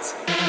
Records.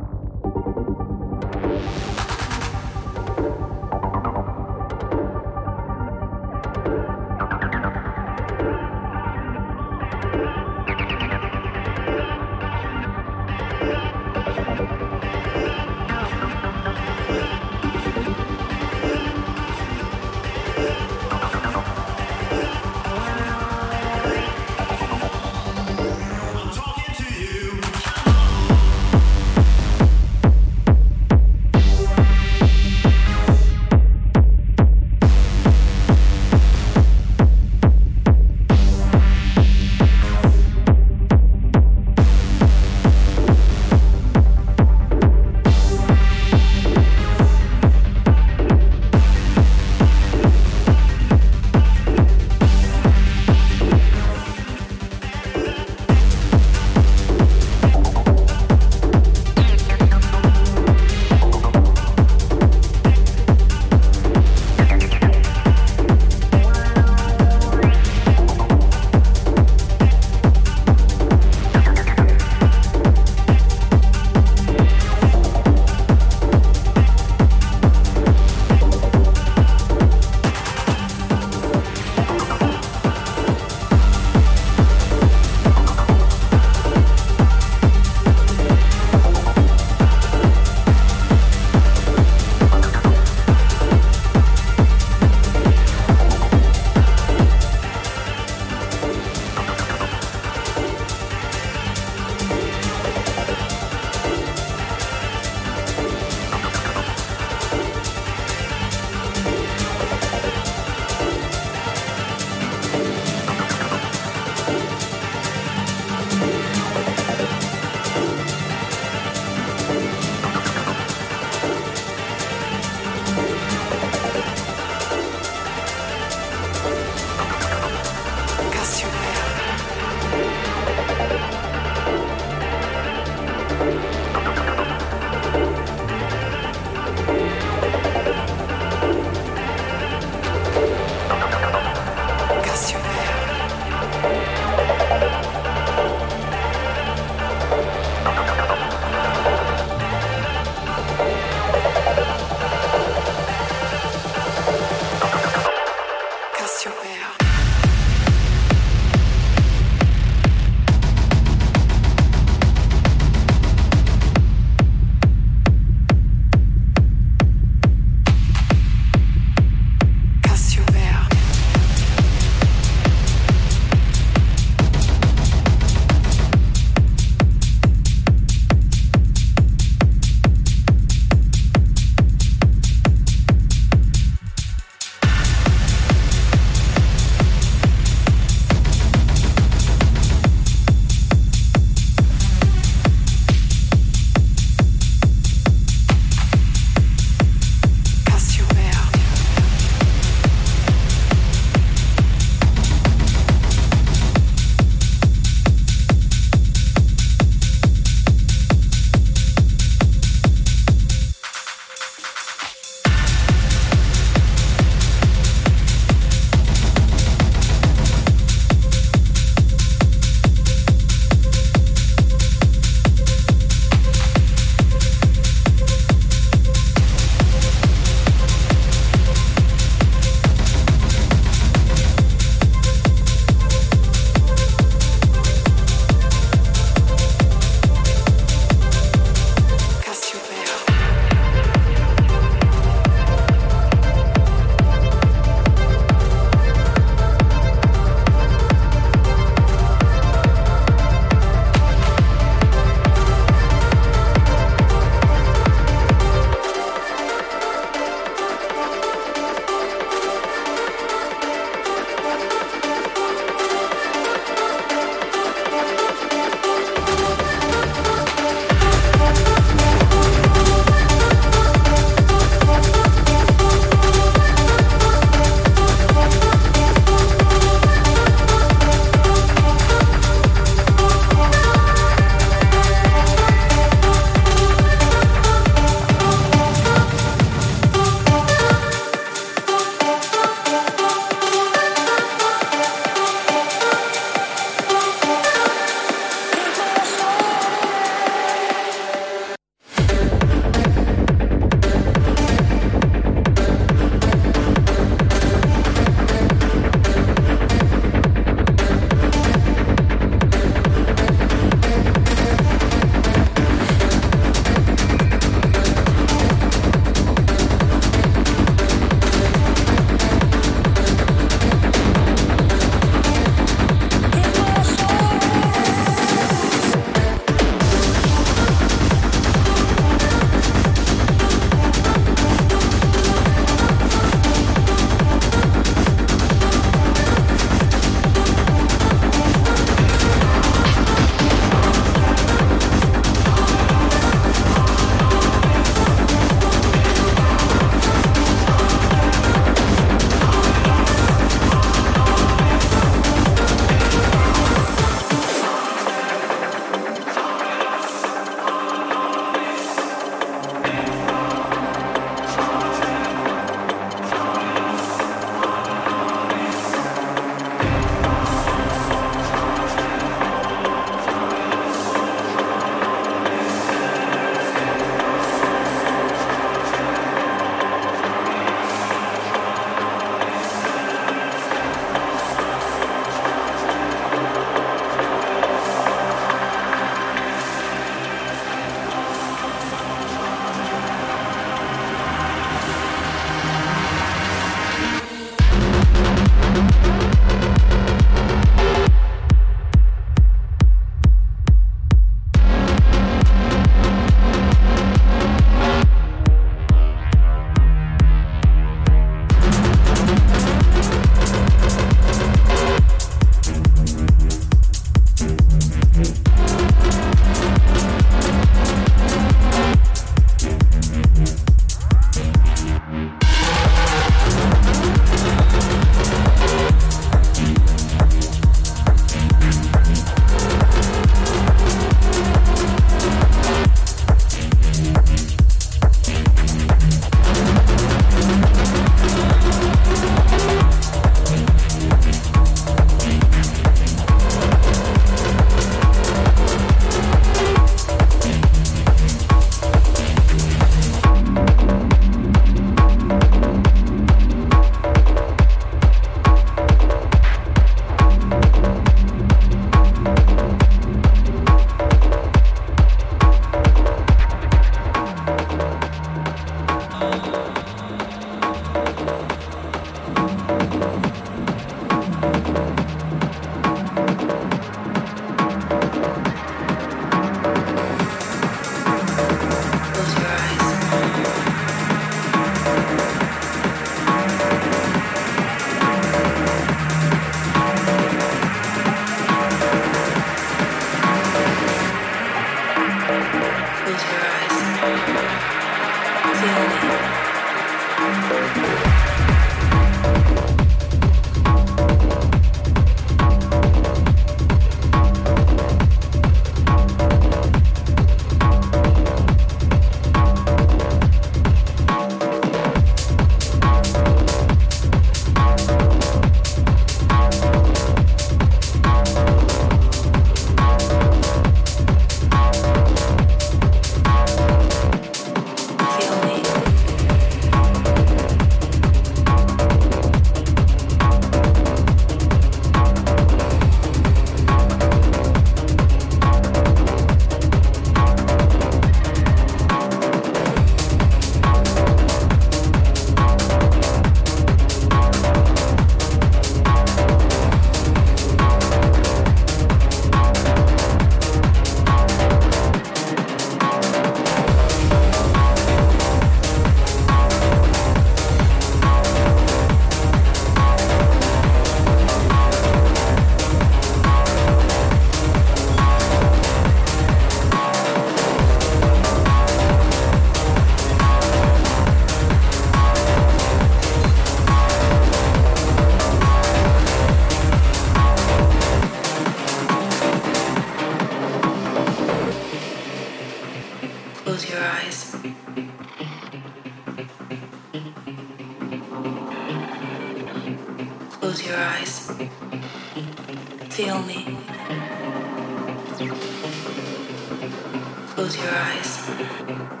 Close your eyes.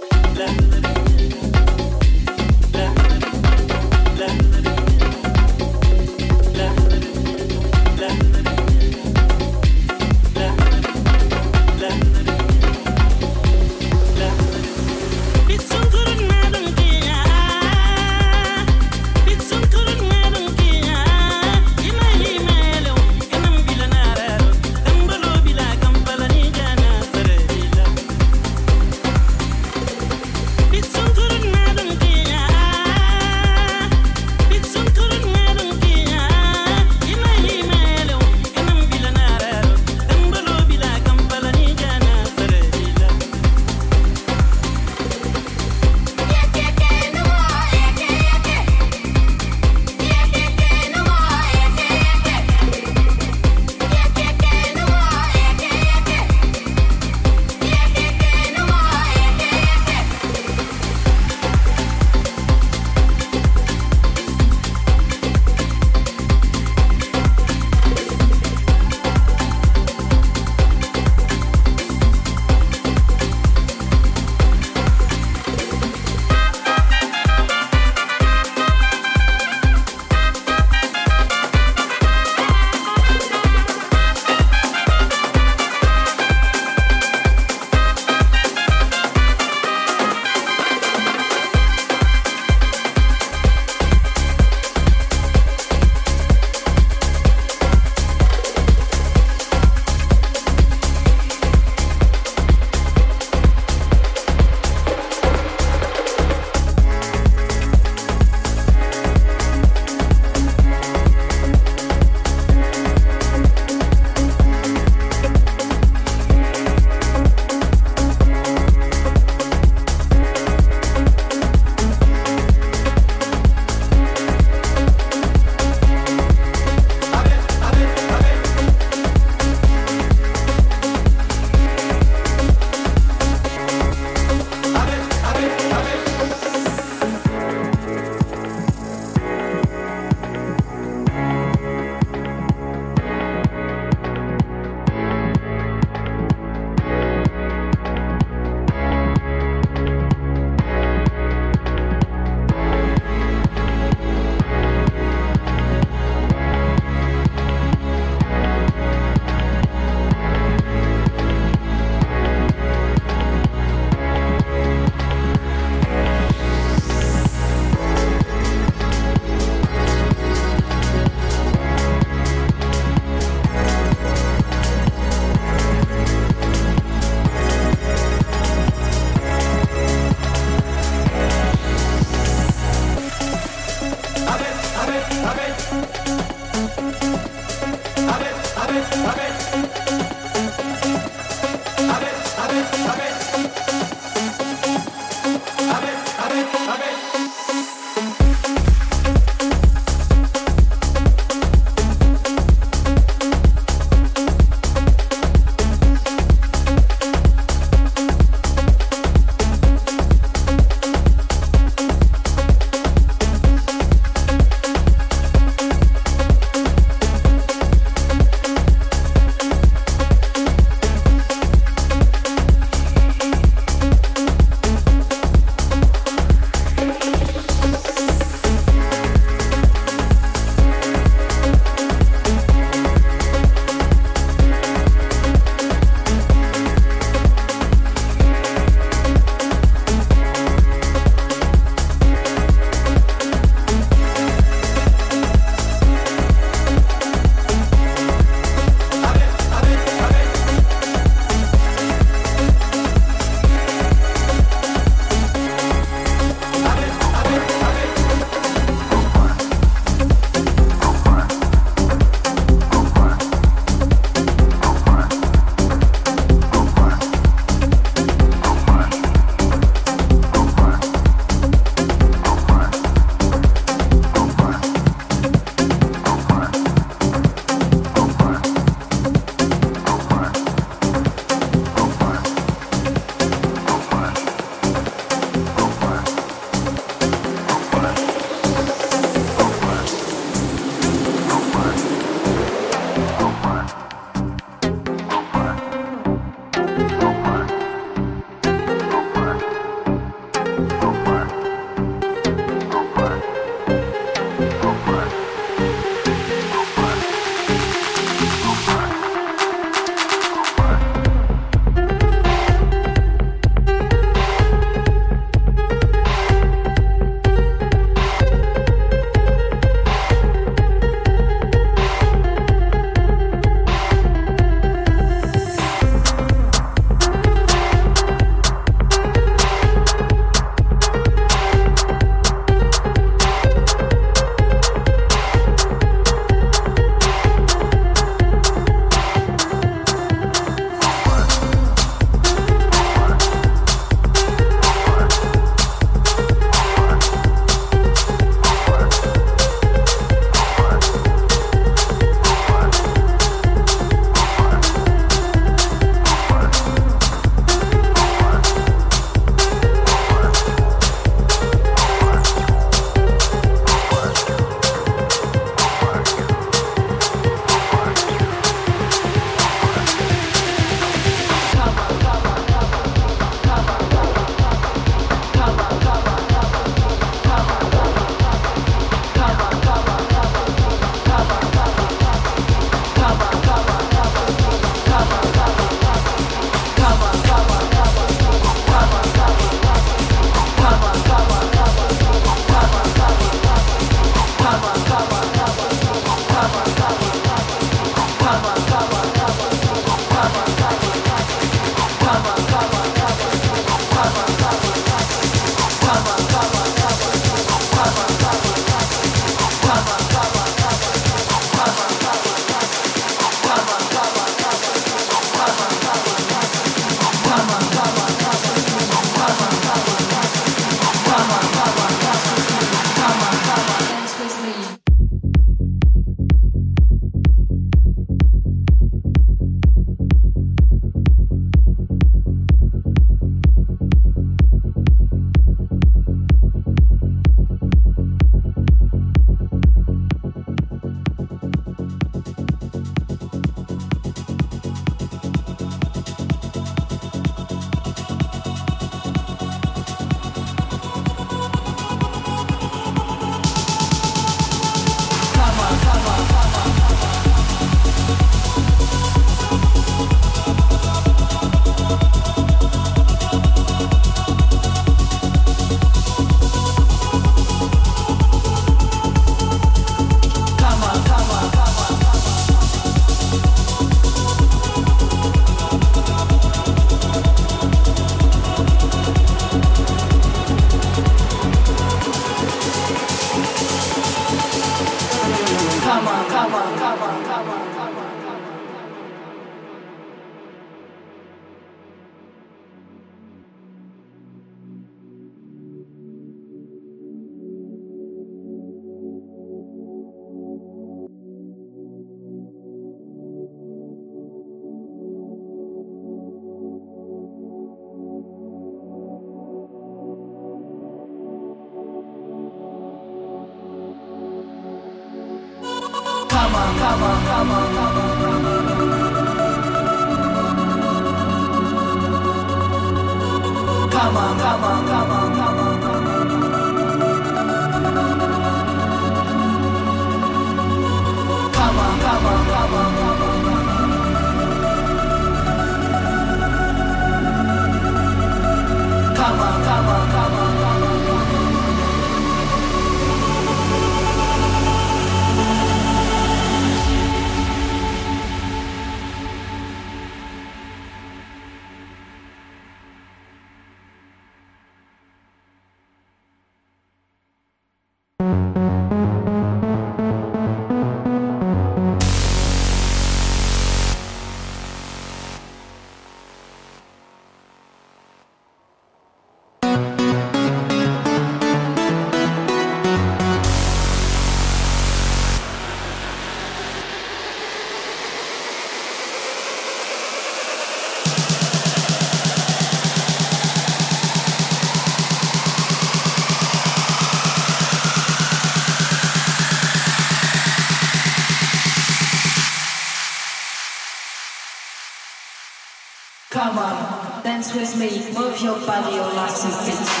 With me. Move your body, your legs and feet.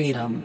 Freedom.